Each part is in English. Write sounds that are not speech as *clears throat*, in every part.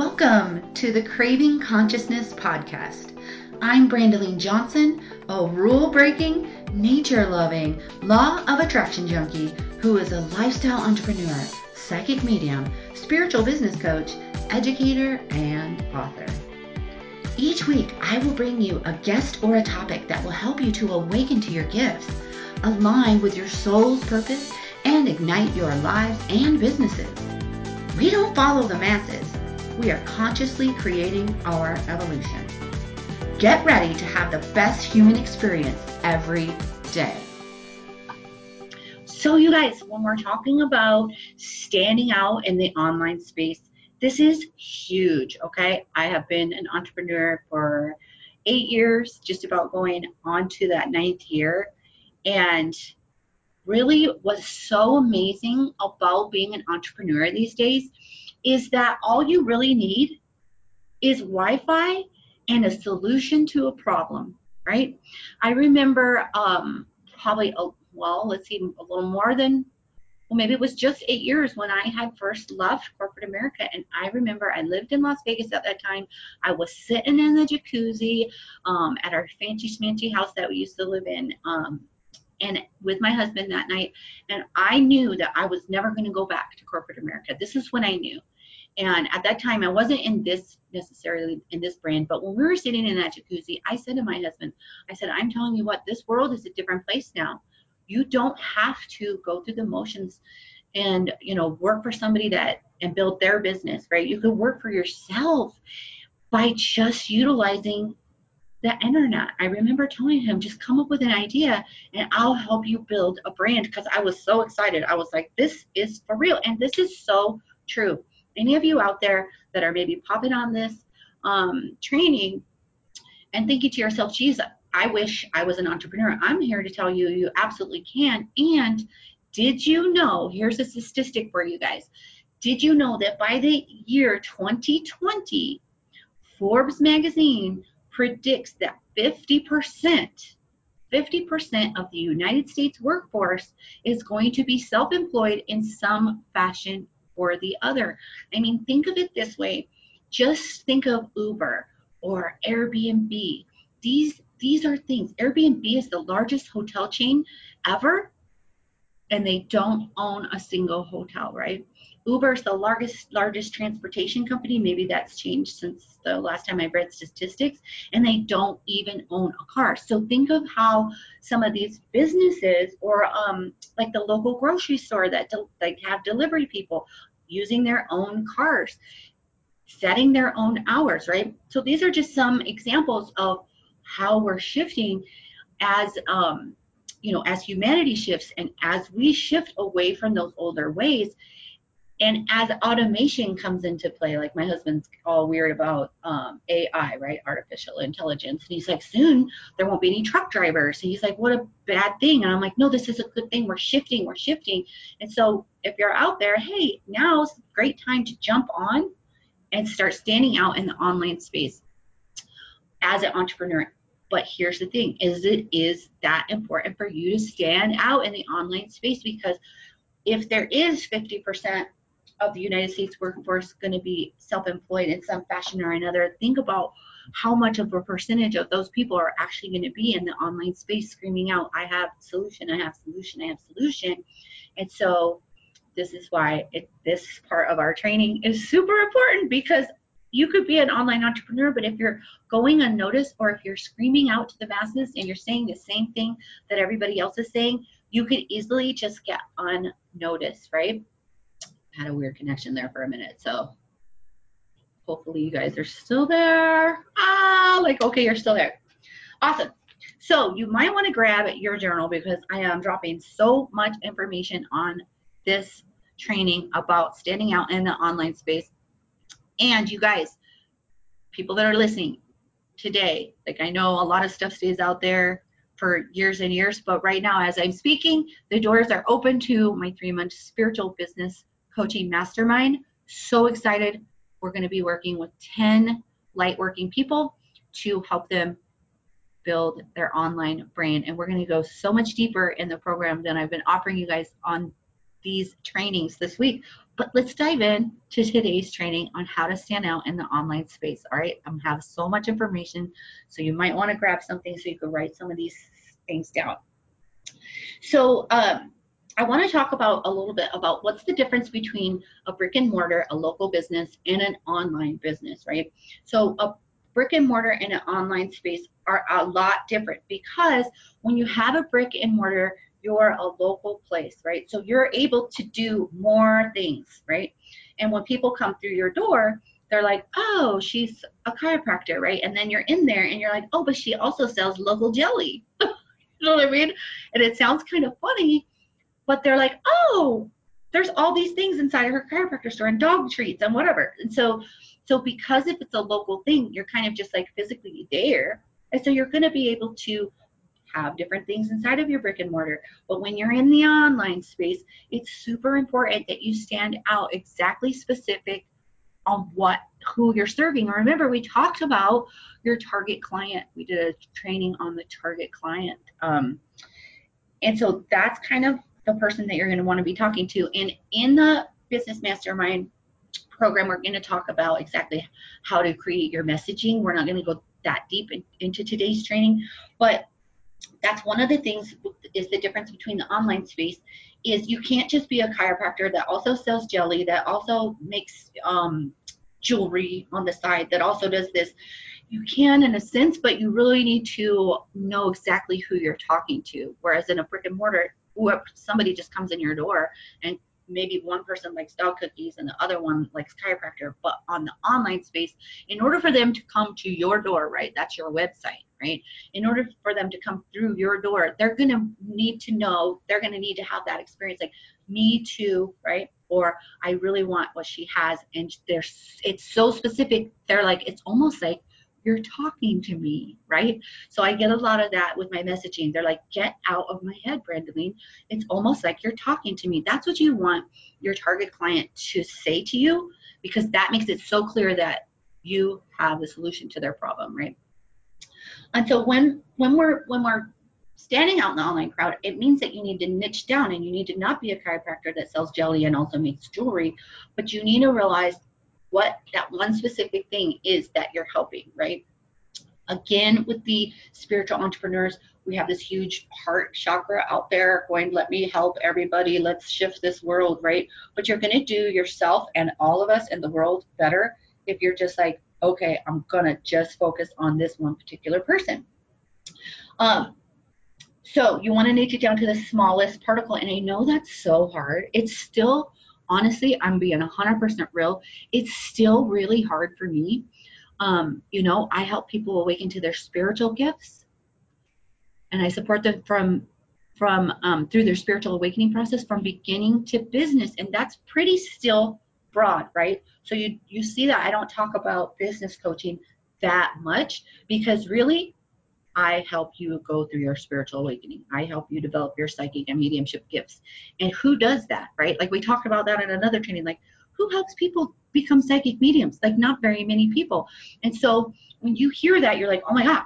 Welcome to the Craving Consciousness podcast. I'm Brandeline Johnson, a rule breaking, nature loving, law of attraction junkie who is a lifestyle entrepreneur, psychic medium, spiritual business coach, educator, and author. Each week, I will bring you a guest or a topic that will help you to awaken to your gifts, align with your soul's purpose, and ignite your lives and businesses. We don't follow the masses. We are consciously creating our evolution. Get ready to have the best human experience every day. So, you guys, when we're talking about standing out in the online space, this is huge, okay? I have been an entrepreneur for eight years, just about going on to that ninth year. And really, what's so amazing about being an entrepreneur these days is that all you really need is Wi Fi and a solution to a problem, right? I remember um, probably, a, well, let's see, a little more than well, maybe it was just eight years when I had first left corporate America. And I remember I lived in Las Vegas at that time. I was sitting in the jacuzzi um, at our fancy schmancy house that we used to live in. Um, and with my husband that night, and I knew that I was never going to go back to corporate America. This is when I knew. And at that time, I wasn't in this necessarily in this brand, but when we were sitting in that jacuzzi, I said to my husband, I said, I'm telling you what, this world is a different place now. You don't have to go through the motions and you know work for somebody that and build their business right? You could work for yourself by just utilizing the internet. I remember telling him just come up with an idea and i'll help you build a brand because i was so excited. I was like this is for real and this is so true any of you out there that are maybe popping on this um, training and thinking to yourself geez I wish I was an entrepreneur. I'm here to tell you you absolutely can. And did you know? Here's a statistic for you guys. Did you know that by the year 2020, Forbes magazine predicts that 50%, 50% of the United States workforce is going to be self employed in some fashion or the other? I mean, think of it this way just think of Uber or Airbnb. These these are things. Airbnb is the largest hotel chain ever, and they don't own a single hotel, right? Uber is the largest largest transportation company. Maybe that's changed since the last time I read statistics, and they don't even own a car. So think of how some of these businesses, or um, like the local grocery store that de- like have delivery people using their own cars, setting their own hours, right? So these are just some examples of how we're shifting as um, you know as humanity shifts and as we shift away from those older ways and as automation comes into play like my husband's all weird about um, ai right? Artificial intelligence. And he's like soon there won't be any truck drivers. And he's like what a bad thing. And i'm like no this is a good thing. We're shifting we're shifting. And so if you're out there hey now's a great time to jump on and start standing out in the online space as an entrepreneur. But here's the thing is it is that important for you to stand out in the online space because if there is 50% of the United States workforce going to be self-employed in some fashion or another, think about how much of a percentage of those people are actually going to be in the online space screaming out, I have solution, I have solution, I have solution. And so this is why it, this part of our training is super important because you could be an online entrepreneur, but if you're going unnoticed or if you're screaming out to the masses and you're saying the same thing that everybody else is saying, you could easily just get unnoticed, right? Had a weird connection there for a minute. So hopefully you guys are still there. Ah, like, okay, you're still there. Awesome. So you might want to grab your journal because I am dropping so much information on this training about standing out in the online space and you guys, people that are listening today, like I know a lot of stuff stays out there for years and years, but right now, as I'm speaking, the doors are open to my three month spiritual business coaching mastermind. So excited. We're going to be working with 10 light working people to help them build their online brand. And we're going to go so much deeper in the program than I've been offering you guys on these trainings this week. But let's dive in to today's training on how to stand out in the online space. All right, I'm have so much information, so you might want to grab something so you can write some of these things down. So um, I want to talk about a little bit about what's the difference between a brick and mortar, a local business, and an online business, right? So a brick and mortar and an online space are a lot different because when you have a brick and mortar, you're a local place, right? So you're able to do more things, right? And when people come through your door, they're like, oh, she's a chiropractor, right? And then you're in there and you're like, oh, but she also sells local jelly. *laughs* you know what I mean? And it sounds kind of funny, but they're like, oh, there's all these things inside of her chiropractor store and dog treats and whatever. And so, so because if it's a local thing, you're kind of just like physically there. And so you're going to be able to have different things inside of your brick and mortar. But when you're in the online space, it's super important that you stand out exactly specific on what who you're serving. Remember, we talked about your target client. We did a training on the target client. Um, and so that's kind of the person that you're going to want to be talking to. And in the business mastermind program, we're going to talk about exactly how to create your messaging. We're not going to go that deep in, into today's training, but that's one of the things is the difference between the online space is you can't just be a chiropractor that also sells jelly that also makes um, jewelry on the side that also does this you can in a sense but you really need to know exactly who you're talking to whereas in a brick and mortar whoever somebody just comes in your door and maybe one person likes dog cookies and the other one likes chiropractor but on the online space in order for them to come to your door right that's your website right? In order for them to come through your door they're going to need to know they're going to need to have that experience like me too right? Or i really want what she has and there's it's so specific they're like it's almost like you're talking to me, right? So I get a lot of that with my messaging. They're like, get out of my head, Brandaline. It's almost like you're talking to me. That's what you want your target client to say to you because that makes it so clear that you have the solution to their problem, right? And so when when we're when we're standing out in the online crowd, it means that you need to niche down and you need to not be a chiropractor that sells jelly and also makes jewelry, but you need to realize what that one specific thing is that you're helping, right? Again, with the spiritual entrepreneurs, we have this huge heart chakra out there going, let me help everybody, let's shift this world, right? But you're going to do yourself and all of us in the world better if you're just like, okay, I'm going to just focus on this one particular person. Um, so you want to niche it down to the smallest particle. And I know that's so hard. It's still honestly, I'm being 100% real. It's still really hard for me. Um, you know, I help people awaken to their spiritual gifts, and I support them from from um, through their spiritual awakening process from beginning to business, and that's pretty still broad, right? So you you see that I don't talk about business coaching that much because really I help you go through your spiritual awakening. I help you develop your psychic and mediumship gifts. And who does that, right? Like we talked about that in another training. Like who helps people become psychic mediums? Like not very many people. And so when you hear that, you're like, oh my God,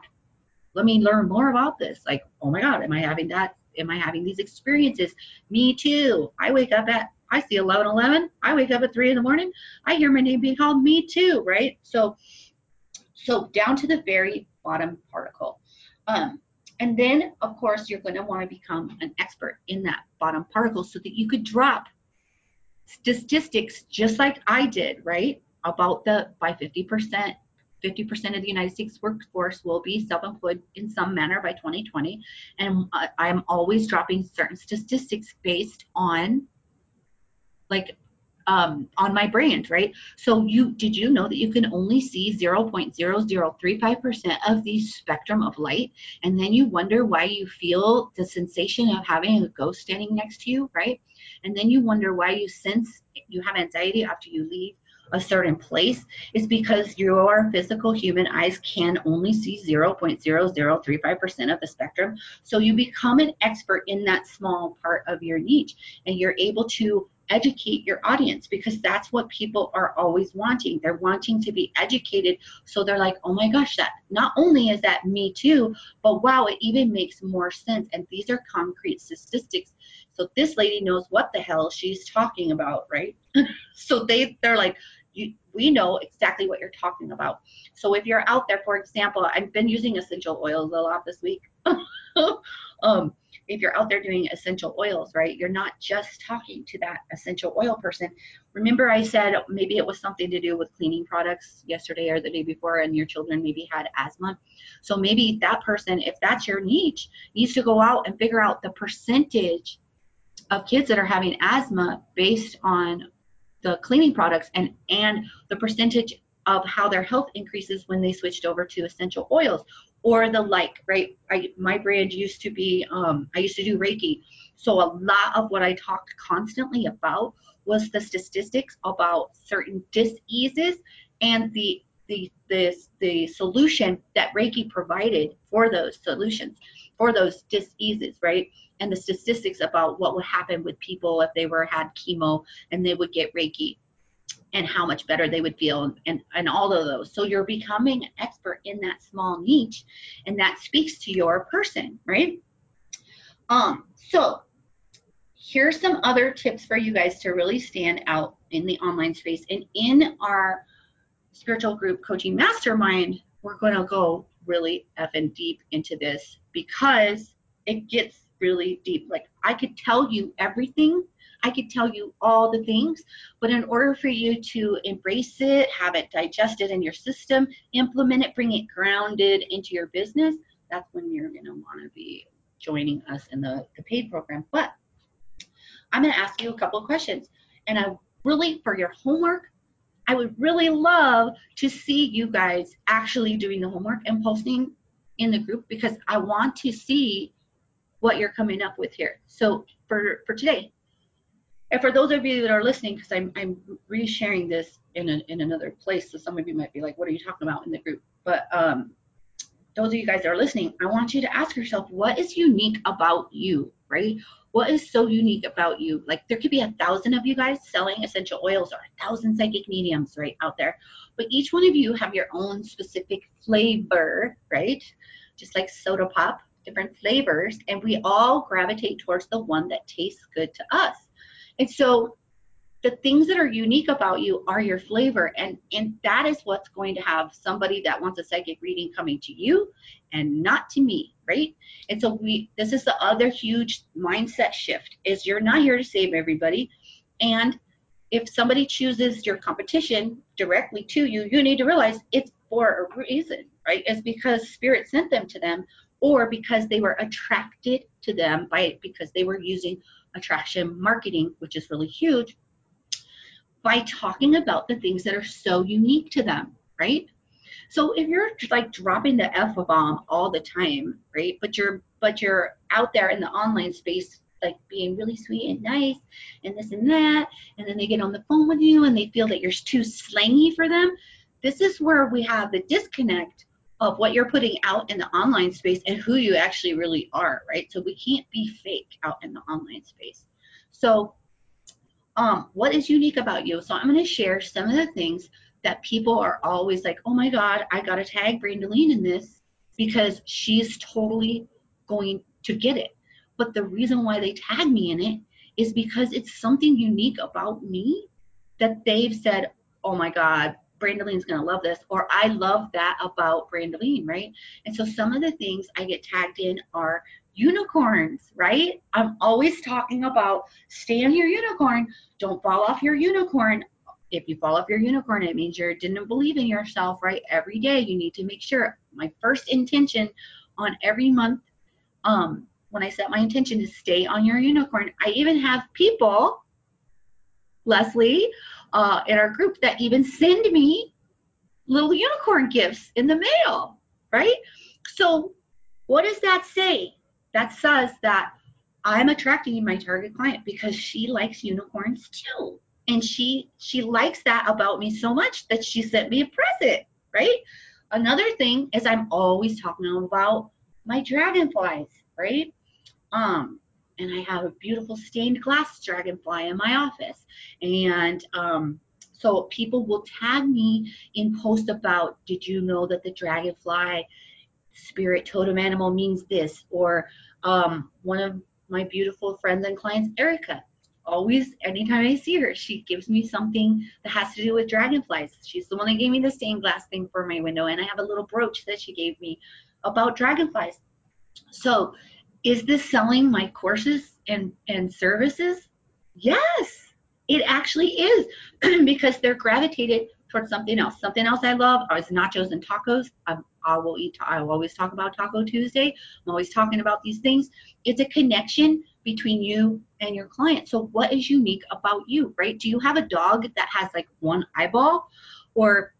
let me learn more about this. Like, oh my God, am I having that? Am I having these experiences? Me too. I wake up at I see 11 11. I wake up at 3 in the morning. I hear my name being called me too, right? So so down to the very bottom particle. Um, and then, of course, you're going to want to become an expert in that bottom particle so that you could drop statistics just like I did, right? About the by 50%, 50% of the United States workforce will be self-employed in some manner by 2020. And I'm always dropping certain statistics based on like um, on my brand, right? So you did you know that you can only see 0.0035% of the spectrum of light, and then you wonder why you feel the sensation of having a ghost standing next to you, right? And then you wonder why you sense you have anxiety after you leave a certain place is because your physical human eyes can only see 0.0035% of the spectrum. So you become an expert in that small part of your niche and you're able to educate your audience because that's what people are always wanting. They're wanting to be educated. So they're like, oh my gosh, that not only is that me too, but wow, it even makes more sense. And these are concrete statistics So this lady knows what the hell she's talking about, right? *laughs* so they they're like, we know exactly what you're talking about. So if you're out there, for example, I've been using essential oils a lot this week. *laughs* um, if you're out there doing essential oils, right, you're not just talking to that essential oil person. Remember, I said maybe it was something to do with cleaning products yesterday or the day before, and your children maybe had asthma. So maybe that person, if that's your niche, needs to go out and figure out the percentage of kids that are having asthma based on the cleaning products and and the percentage of how their health increases when they switched over to essential oils or the like right? I, my brand used to be um, i used to do reiki. So a lot of what i talked constantly about was the statistics about certain diseases and the the the, the solution that reiki provided for those solutions for those diseases right? And the statistics about what would happen with people if they were had chemo and they would get reiki and how much better they would feel and, and all of those. So you're becoming an expert in that small niche and that speaks to your person, right? Um, so here's some other tips for you guys to really stand out in the online space. And in our spiritual group coaching mastermind, we're going to go really effing deep into this because it gets really deep. Like I could tell you everything I could tell you all the things, but in order for you to embrace it, have it digested in your system, implement it, bring it grounded into your business, that's when you're going to want to be joining us in the, the paid program. But I'm going to ask you a couple of questions. And I really, for your homework, I would really love to see you guys actually doing the homework and posting in the group because I want to see what you're coming up with here. So for, for today, and for those of you that are listening, because I'm, I'm resharing this in, a, in another place, so some of you might be like, what are you talking about in the group? But um, those of you guys that are listening, I want you to ask yourself, what is unique about you, right? What is so unique about you? Like there could be a thousand of you guys selling essential oils or a thousand psychic mediums right out there, but each one of you have your own specific flavor, right? Just like soda pop, different flavors, and we all gravitate towards the one that tastes good to us. And so the things that are unique about you are your flavor. And and that is what's going to have somebody that wants a psychic reading coming to you and not to me right? And so we this is the other huge mindset shift is you're not here to save everybody. And if somebody chooses your competition directly to you you need to realize it's for a reason right? It's because spirit sent them to them or because they were attracted to them by because they were using attraction marketing, which is really huge, by talking about the things that are so unique to them, right? So if you're like dropping the F bomb all the time, right? But you're but you're out there in the online space like being really sweet and nice and this and that, and then they get on the phone with you and they feel that you're too slangy for them. This is where we have the disconnect of what you're putting out in the online space and who you actually really are, right? So we can't be fake out in the online space. So, um, what is unique about you? So I'm going to share some of the things that people are always like, oh my God, I got to tag Brandaline in this because she's totally going to get it. But the reason why they tag me in it is because it's something unique about me that they've said, oh my God, Brandaline's going to love this, or I love that about Brandaline, right? And so some of the things I get tagged in are unicorns, right? I'm always talking about stay on your unicorn, don't fall off your unicorn. If you fall off your unicorn, it means you didn't believe in yourself, right? Every day you need to make sure. My first intention on every month, um, when I set my intention to stay on your unicorn, I even have people, Leslie, uh, in our group that even send me little unicorn gifts in the mail, right? So, what does that say? That says that I'm attracting my target client because she likes unicorns too. And she she likes that about me so much that she sent me a present, right? Another thing is I'm always talking about my dragonflies, right? Um, and I have a beautiful stained glass dragonfly in my office. And um, so people will tag me in posts about, did you know that the dragonfly spirit totem animal means this? Or um, one of my beautiful friends and clients, Erica. Always, anytime I see her, she gives me something that has to do with dragonflies. She's the one that gave me the stained glass thing for my window, and I have a little brooch that she gave me about dragonflies. So, is this selling my courses and, and services? Yes, it actually is *clears throat* because they're gravitated towards something else. Something else I love is nachos and tacos. I, I will eat. I will always talk about Taco Tuesday. I'm always talking about these things. It's a connection between you and your client. So what is unique about you, right? Do you have a dog that has like one eyeball, or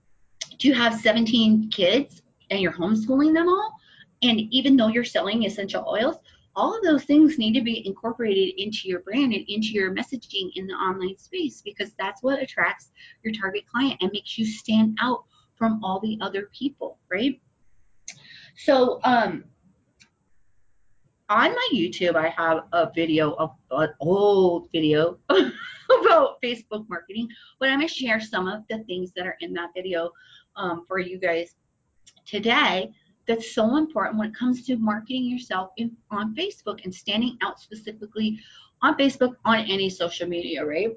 do you have 17 kids and you're homeschooling them all? And even though you're selling essential oils, all of those things need to be incorporated into your brand and into your messaging in the online space because that's what attracts your target client and makes you stand out from all the other people, right? So, um, on my YouTube, I have a video of an old video *laughs* about Facebook marketing, but I'm going to share some of the things that are in that video um, for you guys today that's so important when it comes to marketing yourself in, on Facebook and standing out specifically on Facebook on any social media, right?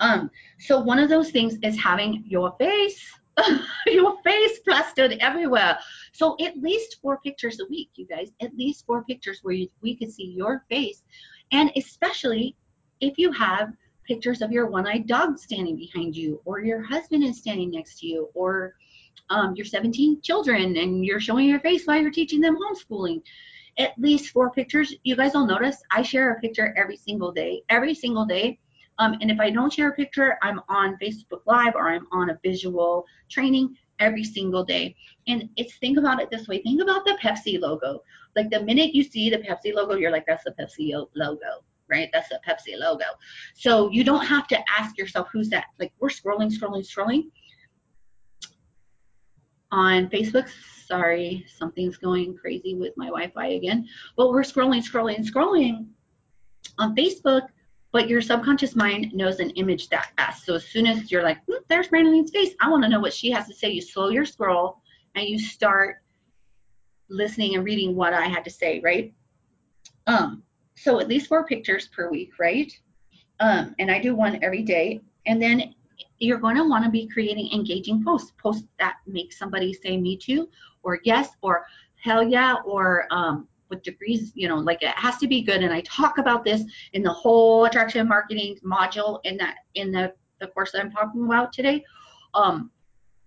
Um, so one of those things is having your face, *laughs* your face plastered everywhere. So at least four pictures a week, you guys. At least four pictures where you, we can see your face, and especially if you have pictures of your one-eyed dog standing behind you, or your husband is standing next to you, or um, your 17 children and you're showing your face while you're teaching them homeschooling. At least four pictures. You guys will notice I share a picture every single day. Every single day. Um, and if I don't share a picture, I'm on Facebook Live or I'm on a visual training every single day. And it's think about it this way. Think about the Pepsi logo. Like the minute you see the Pepsi logo, you're like, that's the Pepsi logo, right? That's the Pepsi logo. So you don't have to ask yourself, who's that? Like we're scrolling, scrolling, scrolling on Facebook. Sorry, something's going crazy with my Wi-Fi again. But we're scrolling, scrolling, scrolling on Facebook, but your subconscious mind knows an image that fast. So as soon as you're like, hmm, there's Brandy's face, I want to know what she has to say. You slow your scroll and you start listening and reading what I had to say, right? Um, so at least four pictures per week, right? Um, and I do one every day. And then you're going to want to be creating engaging posts, posts that make somebody say me too, or yes, or hell yeah, or um, with degrees, you know, like it has to be good. And I talk about this in the whole attraction marketing module in that in the, the course that I'm talking about today. Um,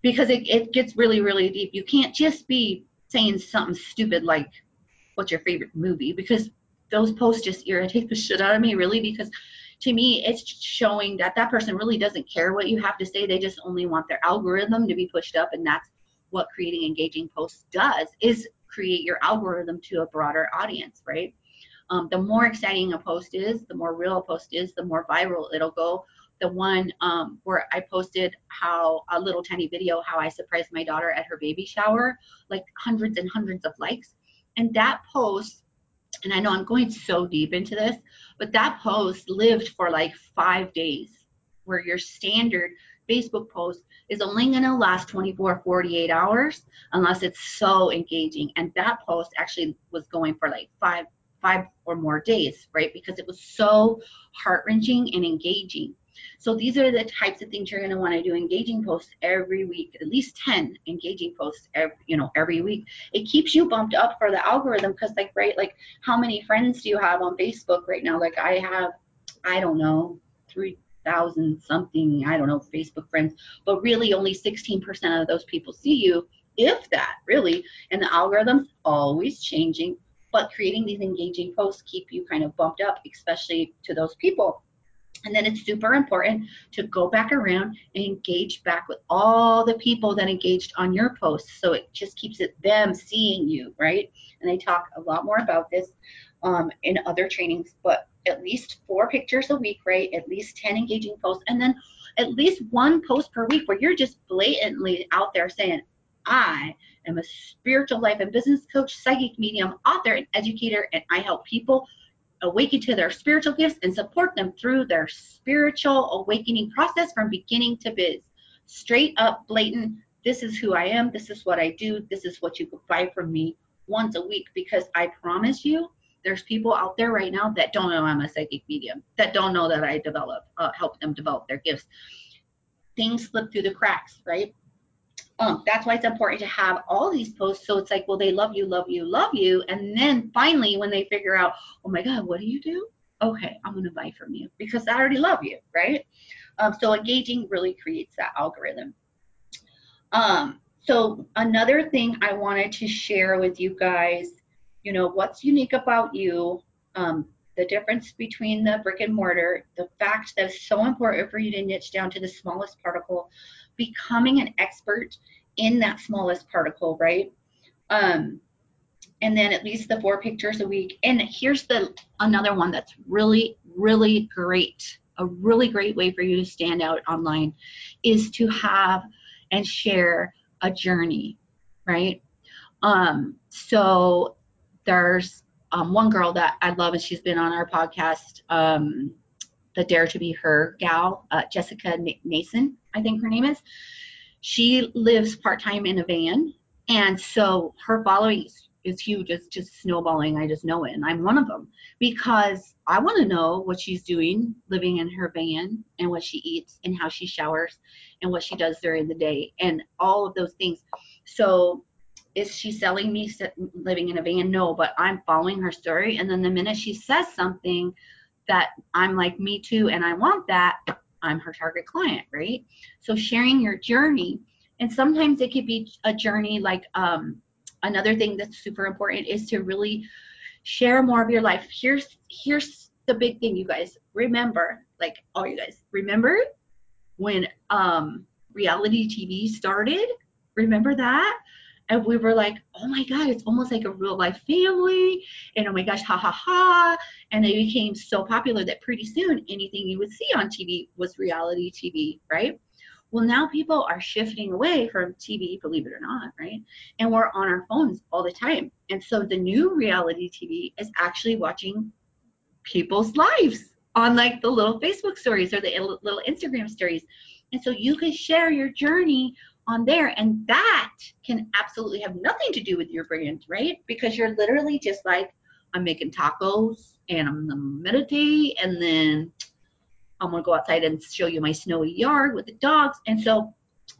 because it, it gets really, really deep. You can't just be saying something stupid like, what's your favorite movie? Because those posts just irritate the shit out of me, really, because to me, it's showing that that person really doesn't care what you have to say. They just only want their algorithm to be pushed up, and that's what creating engaging posts does is create your algorithm to a broader audience, right? Um, the more exciting a post is, the more real a post is, the more viral it'll go. The one um, where I posted how a little tiny video how I surprised my daughter at her baby shower, like hundreds and hundreds of likes. And that post and I know I'm going so deep into this, but that post lived for like five days, where your standard Facebook post is only going to last 24, 48 hours unless it's so engaging. And that post actually was going for like five, five or more days, right? Because it was so heart wrenching and engaging. So these are the types of things you're going to want to do engaging posts every week, at least 10 engaging posts every, you know, every week. It keeps you bumped up for the algorithm because like, right, like how many friends do you have on Facebook right now? Like I have, I don't know, 3,000 something, I don't know, Facebook friends, but really only 16% of those people see you, if that really. And the algorithm's always changing, but creating these engaging posts keep you kind of bumped up, especially to those people. And then it's super important to go back around and engage back with all the people that engaged on your posts. So it just keeps it them seeing you, right? And I talk a lot more about this um, in other trainings, but at least four pictures a week, right? At least 10 engaging posts. And then at least one post per week where you're just blatantly out there saying, I am a spiritual life and business coach, psychic medium, author, and educator, and I help people awaken to their spiritual gifts and support them through their spiritual awakening process from beginning to biz. Straight up, blatant, this is who I am, this is what I do, this is what you could buy from me once a week because I promise you there's people out there right now that don't know I'm a psychic medium, that don't know that I develop, uh, help them develop their gifts. Things slip through the cracks, right? Um, that's why it's important to have all these posts. So it's like, well, they love you, love you, love you. And then finally, when they figure out, oh my God, what do you do? Okay, I'm going to buy from you because I already love you, right? Um, so engaging really creates that algorithm. Um, so another thing I wanted to share with you guys, you know, what's unique about you, um, the difference between the brick and mortar, the fact that it's so important for you to niche down to the smallest particle, becoming an expert in that smallest particle, right? Um, and then at least the four pictures a week. And here's the another one that's really, really great. A really great way for you to stand out online is to have and share a journey, right? Um, so there's um, one girl that I love, and she's been on our podcast, um, the Dare to Be Her gal, uh, Jessica Nason, I think her name is. She lives part time in a van, and so her following is huge. It's just snowballing. I just know it. And I'm one of them because I want to know what she's doing living in her van and what she eats and how she showers and what she does during the day and all of those things. So is she selling me living in a van? No, but I'm following her story. And then the minute she says something that I'm like, me too, and I want that, I'm her target client, right? So sharing your journey. And sometimes it could be a journey like um, another thing that's super important is to really share more of your life. Here's here's the big thing, you guys. Remember, like all you guys, remember when um reality TV started? Remember that? And we were like, oh my God, it's almost like a real life family. And oh my gosh, ha ha ha. And they became so popular that pretty soon anything you would see on TV was reality TV, right? Well, now people are shifting away from TV, believe it or not, right? And we're on our phones all the time. And so the new reality TV is actually watching people's lives on like the little Facebook stories or the little Instagram stories. And so you can share your journey on there and that can absolutely have nothing to do with your brand, right? Because you're literally just like, I'm making tacos and I'm gonna meditate and then I'm gonna go outside and show you my snowy yard with the dogs. And so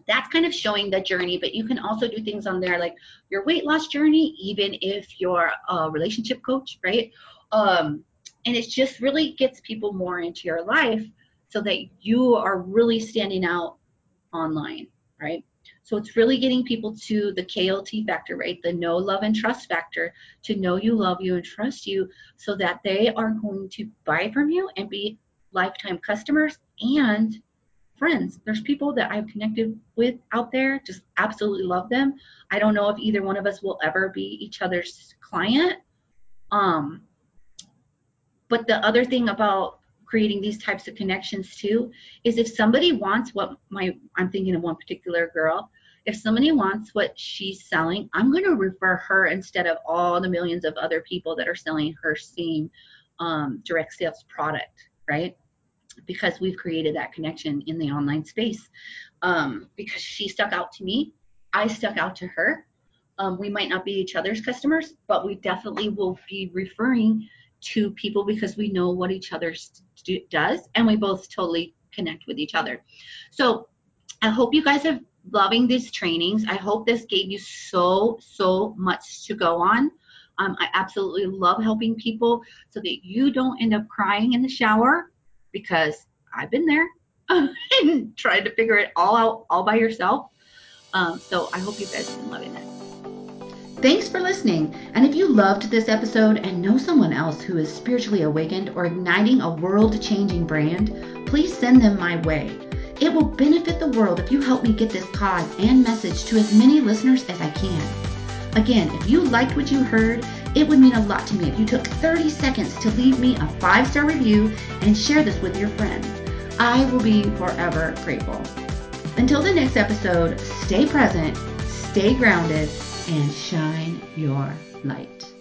that's kind of showing the journey, but you can also do things on there like your weight loss journey, even if you're a relationship coach, right? Um, and it just really gets people more into your life so that you are really standing out online, right? So it's really getting people to the KLT factor, right? The know, love, and trust factor to know you, love you, and trust you so that they are going to buy from you and be lifetime customers and friends. There's people that I've connected with out there, just absolutely love them. I don't know if either one of us will ever be each other's client. Um, but the other thing about creating these types of connections too is if somebody wants what my I'm thinking of one particular girl, if somebody wants what she's selling, I'm going to refer her instead of all the millions of other people that are selling her same um, direct sales product, right? because we've created that connection in the online space. Um, because she stuck out to me, I stuck out to her. Um, we might not be each other's customers, but we definitely will be referring to people because we know what each other st- does, and we both totally connect with each other. So I hope you guys are loving these trainings. I hope this gave you so so much to go on. Um, I absolutely love helping people so that you don't end up crying in the shower because I've been there *laughs* and tried to figure it all out all by yourself. Um, so I hope you guys have been loving it. Thanks for listening. And if you loved this episode and know someone else who is spiritually awakened or igniting a world changing brand, please send them my way. It will benefit the world if you help me get this pod and message to as many listeners as I can. Again, if you liked what you heard, it would mean a lot to me if you took 30 seconds to leave me a five star review and share this with your friends. I will be forever grateful. Until the next episode, stay present, stay grounded, and shine your light.